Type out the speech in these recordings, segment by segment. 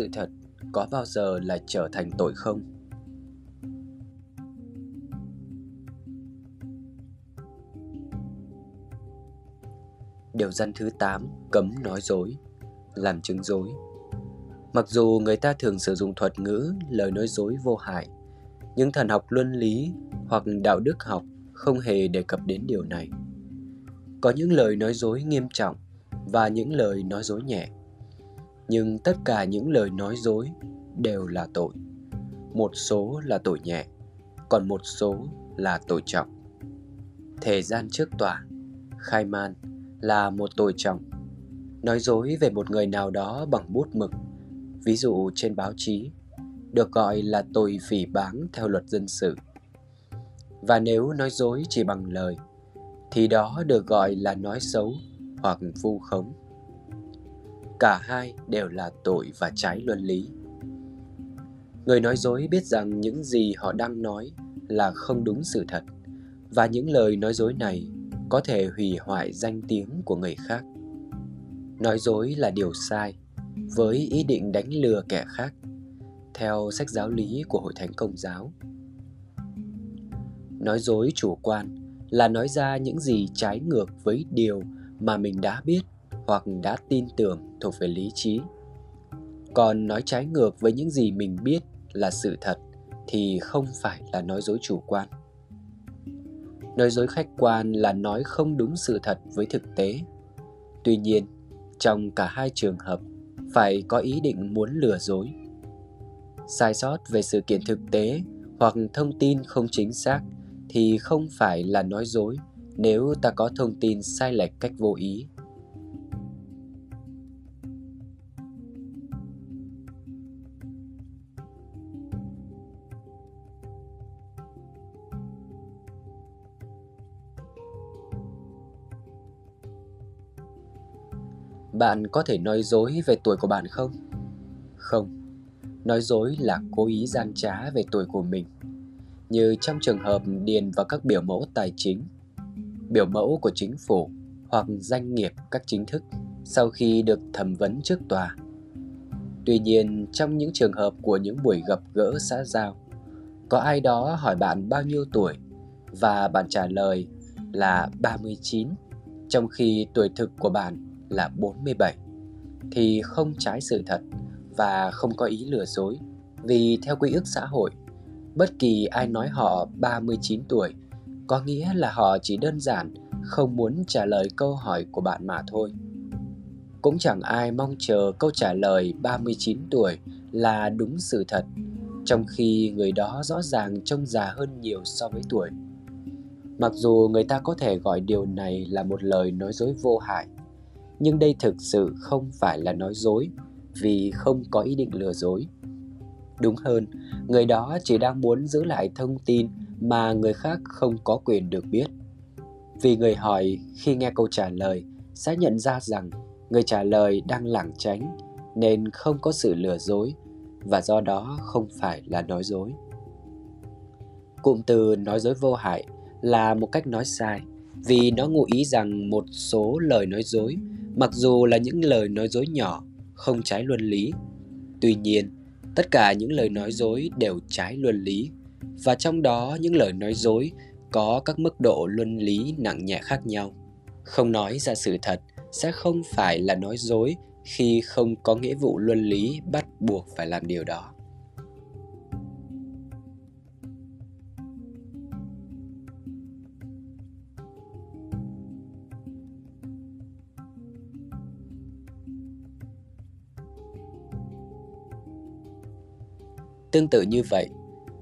Sự thật có bao giờ là trở thành tội không? Điều dân thứ 8 cấm nói dối, làm chứng dối. Mặc dù người ta thường sử dụng thuật ngữ lời nói dối vô hại, nhưng thần học luân lý hoặc đạo đức học không hề đề cập đến điều này. Có những lời nói dối nghiêm trọng và những lời nói dối nhẹ nhưng tất cả những lời nói dối đều là tội. Một số là tội nhẹ, còn một số là tội trọng. Thời gian trước tòa, khai man là một tội trọng. Nói dối về một người nào đó bằng bút mực, ví dụ trên báo chí, được gọi là tội phỉ báng theo luật dân sự. Và nếu nói dối chỉ bằng lời, thì đó được gọi là nói xấu hoặc vu khống cả hai đều là tội và trái luân lý. Người nói dối biết rằng những gì họ đang nói là không đúng sự thật, và những lời nói dối này có thể hủy hoại danh tiếng của người khác. Nói dối là điều sai, với ý định đánh lừa kẻ khác, theo sách giáo lý của hội thánh công giáo. Nói dối chủ quan là nói ra những gì trái ngược với điều mà mình đã biết hoặc đã tin tưởng thuộc về lý trí. Còn nói trái ngược với những gì mình biết là sự thật thì không phải là nói dối chủ quan. Nói dối khách quan là nói không đúng sự thật với thực tế. Tuy nhiên, trong cả hai trường hợp, phải có ý định muốn lừa dối. Sai sót về sự kiện thực tế hoặc thông tin không chính xác thì không phải là nói dối nếu ta có thông tin sai lệch cách vô ý. Bạn có thể nói dối về tuổi của bạn không? Không. Nói dối là cố ý gian trá về tuổi của mình. Như trong trường hợp điền vào các biểu mẫu tài chính biểu mẫu của chính phủ hoặc doanh nghiệp các chính thức sau khi được thẩm vấn trước tòa. Tuy nhiên, trong những trường hợp của những buổi gặp gỡ xã giao, có ai đó hỏi bạn bao nhiêu tuổi và bạn trả lời là 39, trong khi tuổi thực của bạn là 47, thì không trái sự thật và không có ý lừa dối. Vì theo quy ước xã hội, bất kỳ ai nói họ 39 tuổi có nghĩa là họ chỉ đơn giản không muốn trả lời câu hỏi của bạn mà thôi. Cũng chẳng ai mong chờ câu trả lời 39 tuổi là đúng sự thật, trong khi người đó rõ ràng trông già hơn nhiều so với tuổi. Mặc dù người ta có thể gọi điều này là một lời nói dối vô hại, nhưng đây thực sự không phải là nói dối vì không có ý định lừa dối. Đúng hơn, người đó chỉ đang muốn giữ lại thông tin mà người khác không có quyền được biết. Vì người hỏi khi nghe câu trả lời sẽ nhận ra rằng người trả lời đang lảng tránh nên không có sự lừa dối và do đó không phải là nói dối. Cụm từ nói dối vô hại là một cách nói sai vì nó ngụ ý rằng một số lời nói dối mặc dù là những lời nói dối nhỏ, không trái luân lý, tuy nhiên, tất cả những lời nói dối đều trái luân lý, và trong đó những lời nói dối có các mức độ luân lý nặng nhẹ khác nhau. Không nói ra sự thật sẽ không phải là nói dối khi không có nghĩa vụ luân lý bắt buộc phải làm điều đó. Tương tự như vậy,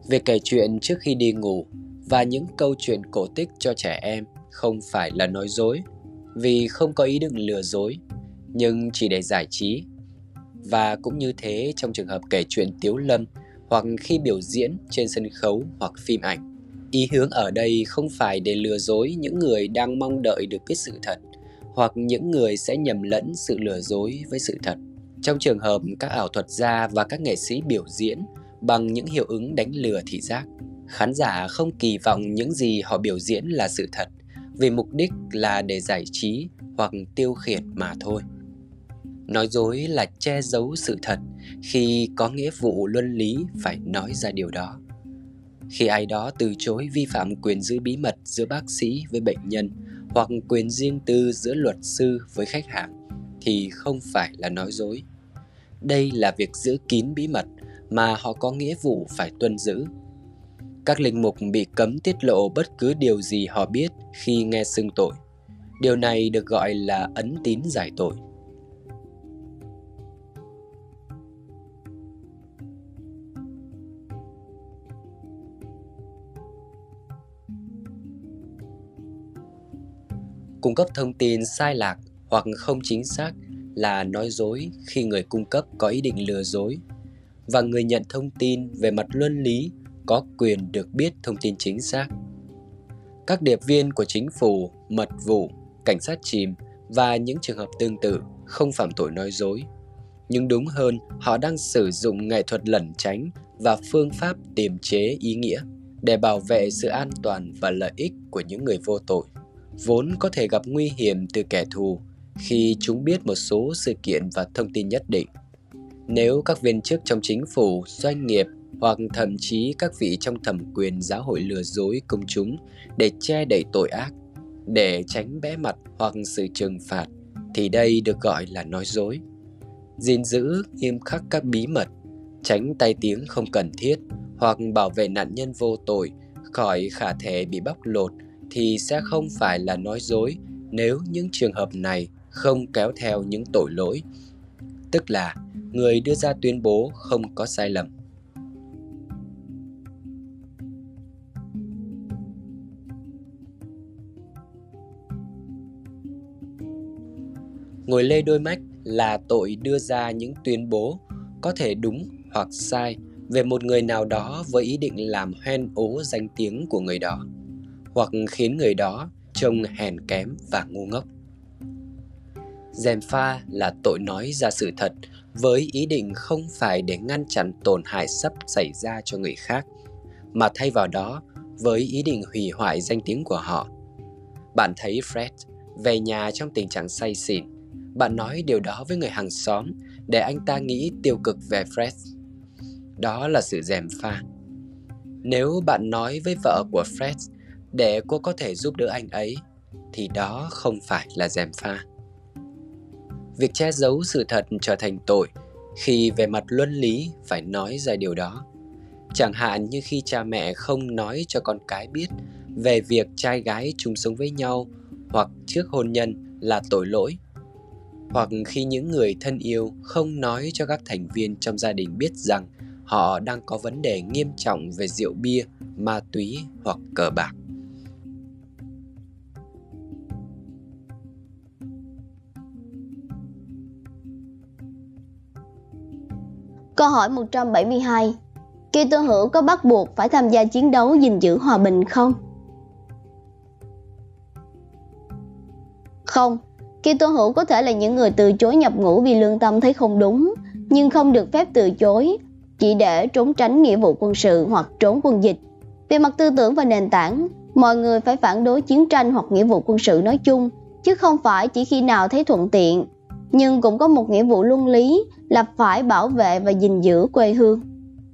việc kể chuyện trước khi đi ngủ và những câu chuyện cổ tích cho trẻ em không phải là nói dối vì không có ý định lừa dối nhưng chỉ để giải trí. Và cũng như thế trong trường hợp kể chuyện tiếu lâm hoặc khi biểu diễn trên sân khấu hoặc phim ảnh ý hướng ở đây không phải để lừa dối những người đang mong đợi được biết sự thật hoặc những người sẽ nhầm lẫn sự lừa dối với sự thật. Trong trường hợp các ảo thuật gia và các nghệ sĩ biểu diễn bằng những hiệu ứng đánh lừa thị giác. Khán giả không kỳ vọng những gì họ biểu diễn là sự thật, vì mục đích là để giải trí hoặc tiêu khiển mà thôi. Nói dối là che giấu sự thật khi có nghĩa vụ luân lý phải nói ra điều đó. Khi ai đó từ chối vi phạm quyền giữ bí mật giữa bác sĩ với bệnh nhân hoặc quyền riêng tư giữa luật sư với khách hàng thì không phải là nói dối. Đây là việc giữ kín bí mật mà họ có nghĩa vụ phải tuân giữ. Các linh mục bị cấm tiết lộ bất cứ điều gì họ biết khi nghe xưng tội. Điều này được gọi là ấn tín giải tội. Cung cấp thông tin sai lạc hoặc không chính xác là nói dối khi người cung cấp có ý định lừa dối và người nhận thông tin về mặt luân lý có quyền được biết thông tin chính xác. Các điệp viên của chính phủ, mật vụ, cảnh sát chìm và những trường hợp tương tự không phạm tội nói dối. Nhưng đúng hơn, họ đang sử dụng nghệ thuật lẩn tránh và phương pháp tiềm chế ý nghĩa để bảo vệ sự an toàn và lợi ích của những người vô tội, vốn có thể gặp nguy hiểm từ kẻ thù khi chúng biết một số sự kiện và thông tin nhất định. Nếu các viên chức trong chính phủ, doanh nghiệp hoặc thậm chí các vị trong thẩm quyền giáo hội lừa dối công chúng để che đậy tội ác, để tránh bẽ mặt hoặc sự trừng phạt, thì đây được gọi là nói dối. gìn giữ nghiêm khắc các bí mật, tránh tai tiếng không cần thiết hoặc bảo vệ nạn nhân vô tội khỏi khả thể bị bóc lột thì sẽ không phải là nói dối nếu những trường hợp này không kéo theo những tội lỗi tức là, người đưa ra tuyên bố không có sai lầm. Ngồi lê đôi mắt là tội đưa ra những tuyên bố có thể đúng hoặc sai về một người nào đó với ý định làm hoen ố danh tiếng của người đó, hoặc khiến người đó trông hèn kém và ngu ngốc dèm pha là tội nói ra sự thật, với ý định không phải để ngăn chặn tổn hại sắp xảy ra cho người khác, mà thay vào đó, với ý định hủy hoại danh tiếng của họ. Bạn thấy fred về nhà trong tình trạng say xỉn. Bạn nói điều đó với người hàng xóm để anh ta nghĩ tiêu cực về fred. Đó là sự dèm pha. Nếu bạn nói với vợ của fred để cô có thể giúp đỡ anh ấy, thì đó không phải là dèm pha việc che giấu sự thật trở thành tội, khi về mặt luân lý phải nói ra điều đó. Chẳng hạn như khi cha mẹ không nói cho con cái biết về việc trai gái chung sống với nhau hoặc trước hôn nhân là tội lỗi, hoặc khi những người thân yêu không nói cho các thành viên trong gia đình biết rằng họ đang có vấn đề nghiêm trọng về rượu bia, ma túy hoặc cờ bạc. Câu hỏi 172 Kitô hữu có bắt buộc phải tham gia chiến đấu gìn giữ hòa bình không? Không, Kitô hữu có thể là những người từ chối nhập ngũ vì lương tâm thấy không đúng, nhưng không được phép từ chối, chỉ để trốn tránh nghĩa vụ quân sự hoặc trốn quân dịch. Về mặt tư tưởng và nền tảng, mọi người phải phản đối chiến tranh hoặc nghĩa vụ quân sự nói chung, chứ không phải chỉ khi nào thấy thuận tiện. Nhưng cũng có một nghĩa vụ luân lý là phải bảo vệ và gìn giữ quê hương.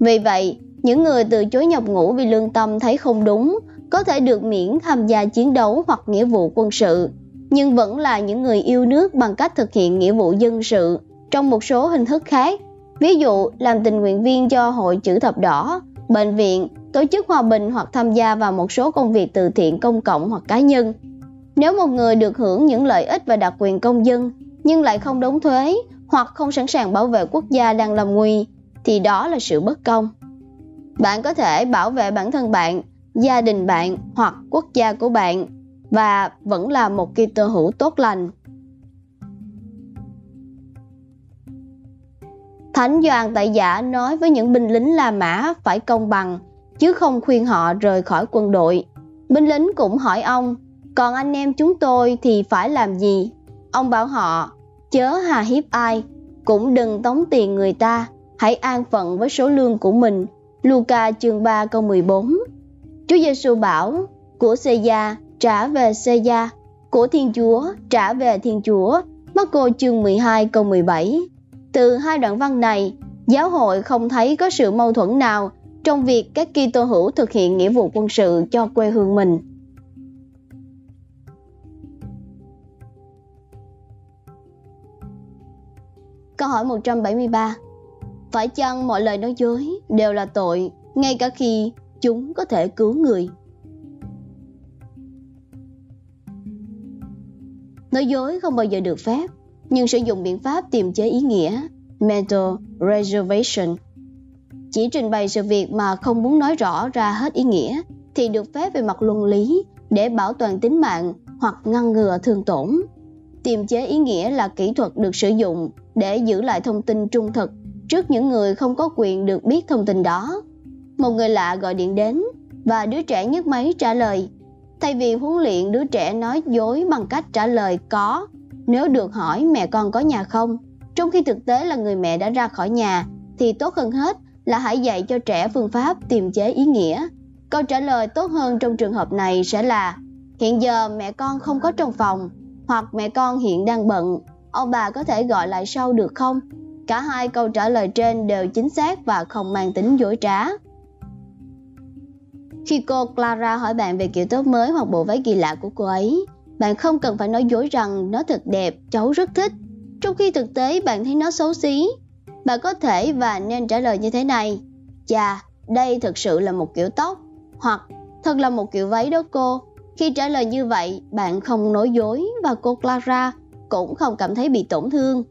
Vì vậy, những người từ chối nhập ngũ vì lương tâm thấy không đúng có thể được miễn tham gia chiến đấu hoặc nghĩa vụ quân sự, nhưng vẫn là những người yêu nước bằng cách thực hiện nghĩa vụ dân sự trong một số hình thức khác. Ví dụ, làm tình nguyện viên cho Hội chữ thập đỏ, bệnh viện, tổ chức hòa bình hoặc tham gia vào một số công việc từ thiện công cộng hoặc cá nhân. Nếu một người được hưởng những lợi ích và đặc quyền công dân nhưng lại không đóng thuế hoặc không sẵn sàng bảo vệ quốc gia đang làm nguy thì đó là sự bất công. Bạn có thể bảo vệ bản thân bạn, gia đình bạn hoặc quốc gia của bạn và vẫn là một kỳ tơ hữu tốt lành. Thánh Doan Tại Giả nói với những binh lính La Mã phải công bằng, chứ không khuyên họ rời khỏi quân đội. Binh lính cũng hỏi ông, còn anh em chúng tôi thì phải làm gì? Ông bảo họ, chớ hà hiếp ai, cũng đừng tống tiền người ta, hãy an phận với số lương của mình. Luca chương 3 câu 14 Chúa Giêsu bảo, của Caesar trả về Caesar, của Thiên Chúa trả về Thiên Chúa. Marco chương 12 câu 17 Từ hai đoạn văn này, giáo hội không thấy có sự mâu thuẫn nào trong việc các Kitô hữu thực hiện nghĩa vụ quân sự cho quê hương mình. Câu hỏi 173 Phải chăng mọi lời nói dối đều là tội, ngay cả khi chúng có thể cứu người? Nói dối không bao giờ được phép, nhưng sử dụng biện pháp tìm chế ý nghĩa mental reservation chỉ trình bày sự việc mà không muốn nói rõ ra hết ý nghĩa thì được phép về mặt luân lý để bảo toàn tính mạng hoặc ngăn ngừa thương tổn. Tiềm chế ý nghĩa là kỹ thuật được sử dụng để giữ lại thông tin trung thực trước những người không có quyền được biết thông tin đó. Một người lạ gọi điện đến và đứa trẻ nhấc máy trả lời. Thay vì huấn luyện đứa trẻ nói dối bằng cách trả lời có nếu được hỏi mẹ con có nhà không, trong khi thực tế là người mẹ đã ra khỏi nhà thì tốt hơn hết là hãy dạy cho trẻ phương pháp tìm chế ý nghĩa. Câu trả lời tốt hơn trong trường hợp này sẽ là Hiện giờ mẹ con không có trong phòng hoặc mẹ con hiện đang bận, ông bà có thể gọi lại sau được không? Cả hai câu trả lời trên đều chính xác và không mang tính dối trá. Khi cô Clara hỏi bạn về kiểu tóc mới hoặc bộ váy kỳ lạ của cô ấy, bạn không cần phải nói dối rằng nó thật đẹp, cháu rất thích. Trong khi thực tế bạn thấy nó xấu xí, bạn có thể và nên trả lời như thế này. Chà, đây thực sự là một kiểu tóc, hoặc thật là một kiểu váy đó cô. Khi trả lời như vậy, bạn không nói dối và cô Clara cũng không cảm thấy bị tổn thương.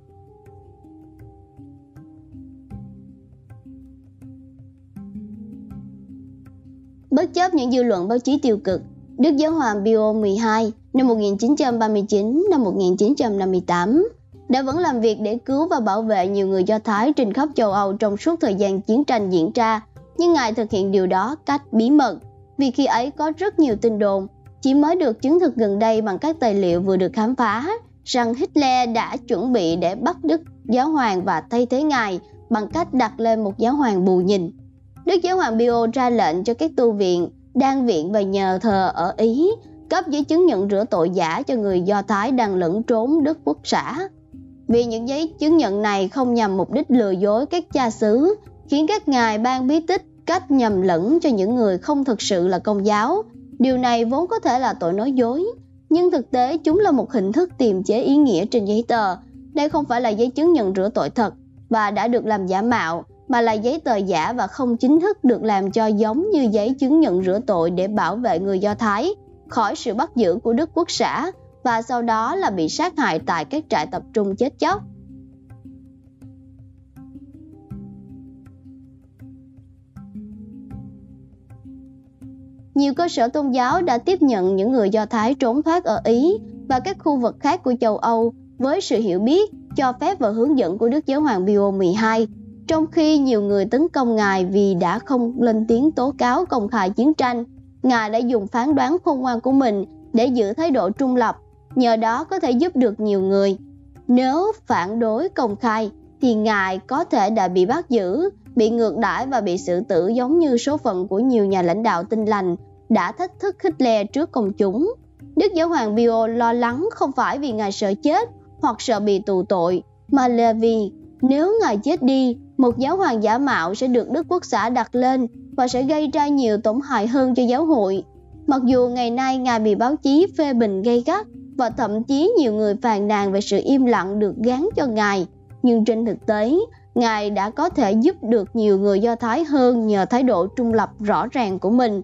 Bất chấp những dư luận báo chí tiêu cực, Đức Giáo hoàng Pio 12 năm 1939 năm 1958 đã vẫn làm việc để cứu và bảo vệ nhiều người Do Thái trên khắp châu Âu trong suốt thời gian chiến tranh diễn ra, nhưng Ngài thực hiện điều đó cách bí mật, vì khi ấy có rất nhiều tin đồn, chỉ mới được chứng thực gần đây bằng các tài liệu vừa được khám phá, rằng Hitler đã chuẩn bị để bắt Đức Giáo Hoàng và thay thế Ngài bằng cách đặt lên một giáo hoàng bù nhìn. Đức Giáo hoàng Pio ra lệnh cho các tu viện, đan viện và nhờ thờ ở Ý cấp giấy chứng nhận rửa tội giả cho người Do Thái đang lẫn trốn Đức Quốc xã vì những giấy chứng nhận này không nhằm mục đích lừa dối các cha xứ, khiến các ngài ban bí tích cách nhầm lẫn cho những người không thực sự là công giáo. Điều này vốn có thể là tội nói dối, nhưng thực tế chúng là một hình thức tìm chế ý nghĩa trên giấy tờ. Đây không phải là giấy chứng nhận rửa tội thật và đã được làm giả mạo, mà là giấy tờ giả và không chính thức được làm cho giống như giấy chứng nhận rửa tội để bảo vệ người Do Thái khỏi sự bắt giữ của Đức Quốc xã và sau đó là bị sát hại tại các trại tập trung chết chóc. Nhiều cơ sở tôn giáo đã tiếp nhận những người Do Thái trốn thoát ở Ý và các khu vực khác của châu Âu với sự hiểu biết, cho phép và hướng dẫn của Đức Giáo hoàng Pio 12, trong khi nhiều người tấn công Ngài vì đã không lên tiếng tố cáo công khai chiến tranh. Ngài đã dùng phán đoán khôn ngoan của mình để giữ thái độ trung lập nhờ đó có thể giúp được nhiều người. Nếu phản đối công khai thì ngài có thể đã bị bắt giữ, bị ngược đãi và bị xử tử giống như số phận của nhiều nhà lãnh đạo tinh lành đã thách thức Hitler trước công chúng. Đức Giáo hoàng Pio lo lắng không phải vì ngài sợ chết hoặc sợ bị tù tội, mà là vì nếu ngài chết đi, một giáo hoàng giả mạo sẽ được Đức Quốc xã đặt lên và sẽ gây ra nhiều tổn hại hơn cho giáo hội. Mặc dù ngày nay ngài bị báo chí phê bình gây gắt và thậm chí nhiều người phàn nàn về sự im lặng được gán cho ngài, nhưng trên thực tế, ngài đã có thể giúp được nhiều người Do Thái hơn nhờ thái độ trung lập rõ ràng của mình.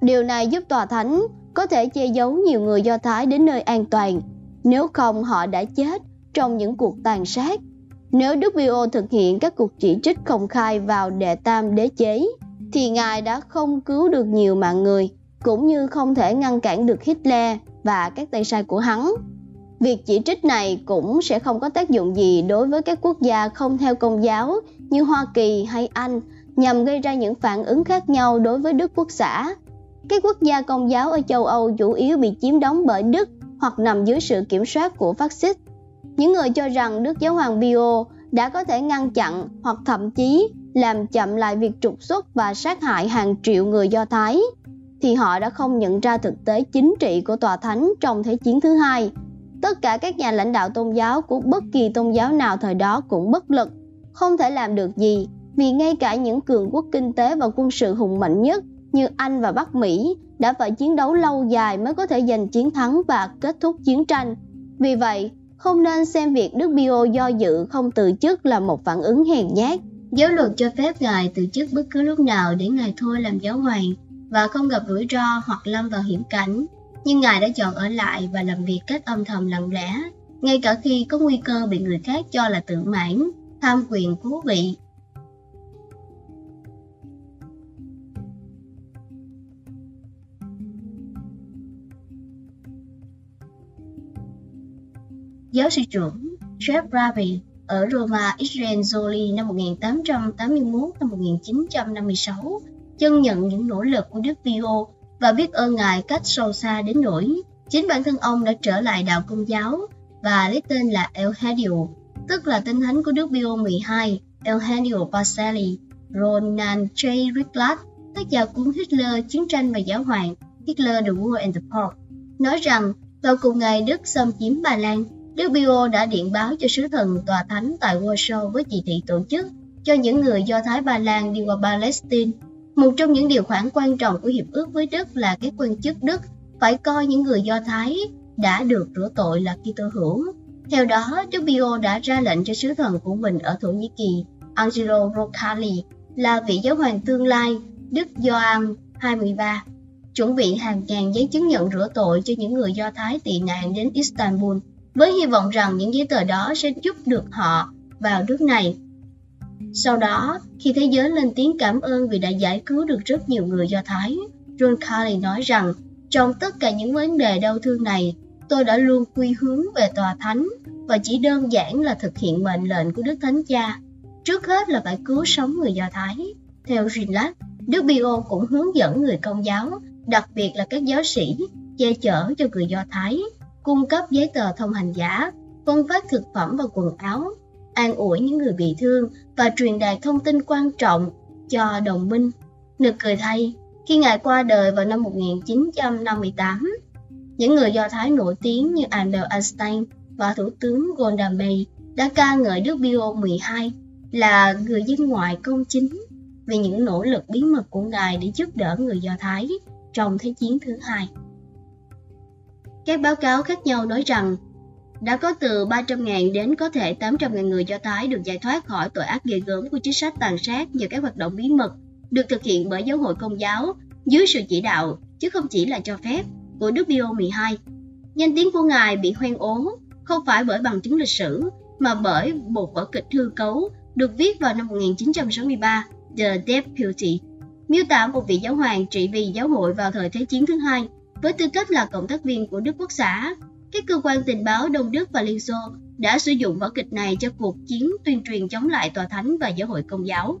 Điều này giúp tòa thánh có thể che giấu nhiều người Do Thái đến nơi an toàn, nếu không họ đã chết trong những cuộc tàn sát. Nếu Đức Bio thực hiện các cuộc chỉ trích công khai vào đệ tam đế chế, thì Ngài đã không cứu được nhiều mạng người, cũng như không thể ngăn cản được Hitler và các tay sai của hắn. Việc chỉ trích này cũng sẽ không có tác dụng gì đối với các quốc gia không theo công giáo như Hoa Kỳ hay Anh nhằm gây ra những phản ứng khác nhau đối với Đức Quốc xã. Các quốc gia công giáo ở châu Âu chủ yếu bị chiếm đóng bởi Đức hoặc nằm dưới sự kiểm soát của phát xít. Những người cho rằng Đức Giáo hoàng Pio đã có thể ngăn chặn hoặc thậm chí làm chậm lại việc trục xuất và sát hại hàng triệu người Do Thái, thì họ đã không nhận ra thực tế chính trị của tòa thánh trong Thế chiến thứ hai. Tất cả các nhà lãnh đạo tôn giáo của bất kỳ tôn giáo nào thời đó cũng bất lực, không thể làm được gì vì ngay cả những cường quốc kinh tế và quân sự hùng mạnh nhất như Anh và Bắc Mỹ đã phải chiến đấu lâu dài mới có thể giành chiến thắng và kết thúc chiến tranh. Vì vậy, không nên xem việc Đức Bio do dự không từ chức là một phản ứng hèn nhát. Giáo luật cho phép Ngài từ chức bất cứ lúc nào để Ngài thôi làm giáo hoàng và không gặp rủi ro hoặc lâm vào hiểm cảnh. Nhưng Ngài đã chọn ở lại và làm việc cách âm thầm lặng lẽ, ngay cả khi có nguy cơ bị người khác cho là tự mãn, tham quyền cố vị. Giáo sư trưởng Jeff Ravi ở Roma, Israel Zoli năm 1881 năm 1956 chân nhận những nỗ lực của Đức Pio và biết ơn Ngài cách sâu xa đến nỗi chính bản thân ông đã trở lại đạo công giáo và lấy tên là Elhadio, tức là tên thánh của Đức Pio 12, Elhadio Pacelli, Ronan J. Ricklat, tác giả cuốn Hitler, Chiến tranh và Giáo hoàng, Hitler, The War and the Pope, nói rằng vào cùng ngày Đức xâm chiếm Ba Lan, Đức Pio đã điện báo cho sứ thần tòa thánh tại Warsaw với chỉ thị tổ chức cho những người Do Thái Ba Lan đi qua Palestine. Một trong những điều khoản quan trọng của hiệp ước với Đức là các quan chức Đức phải coi những người Do Thái đã được rửa tội là Kitô hữu. Theo đó, Đức Pio đã ra lệnh cho sứ thần của mình ở Thổ Nhĩ Kỳ, Angelo Roncalli, là vị giáo hoàng tương lai Đức Gioan 23, chuẩn bị hàng ngàn giấy chứng nhận rửa tội cho những người Do Thái tị nạn đến Istanbul với hy vọng rằng những giấy tờ đó sẽ giúp được họ vào nước này. Sau đó, khi thế giới lên tiếng cảm ơn vì đã giải cứu được rất nhiều người Do Thái, John Carley nói rằng trong tất cả những vấn đề đau thương này, tôi đã luôn quy hướng về tòa thánh và chỉ đơn giản là thực hiện mệnh lệnh của Đức Thánh Cha. Trước hết là phải cứu sống người Do Thái. Theo Rinlat, Đức Bio cũng hướng dẫn người công giáo, đặc biệt là các giáo sĩ, che chở cho người Do Thái cung cấp giấy tờ thông hành giả, phân phát thực phẩm và quần áo, an ủi những người bị thương và truyền đạt thông tin quan trọng cho đồng minh. Nực cười thay, khi Ngài qua đời vào năm 1958, những người Do Thái nổi tiếng như Albert Einstein và Thủ tướng Golda Meir đã ca ngợi Đức Pio 12 là người dân ngoại công chính vì những nỗ lực bí mật của Ngài để giúp đỡ người Do Thái trong Thế chiến thứ hai. Các báo cáo khác nhau nói rằng đã có từ 300.000 đến có thể 800.000 người Do Thái được giải thoát khỏi tội ác ghê gớm của chính sách tàn sát nhờ các hoạt động bí mật được thực hiện bởi giáo hội công giáo dưới sự chỉ đạo, chứ không chỉ là cho phép, của Đức Pio 12. Danh tiếng của Ngài bị hoen ố, không phải bởi bằng chứng lịch sử, mà bởi một vở kịch hư cấu được viết vào năm 1963, The Deputy, miêu tả một vị giáo hoàng trị vì giáo hội vào thời Thế chiến thứ hai với tư cách là cộng tác viên của Đức Quốc xã, các cơ quan tình báo Đông Đức và Liên Xô đã sử dụng vở kịch này cho cuộc chiến tuyên truyền chống lại tòa thánh và giáo hội công giáo.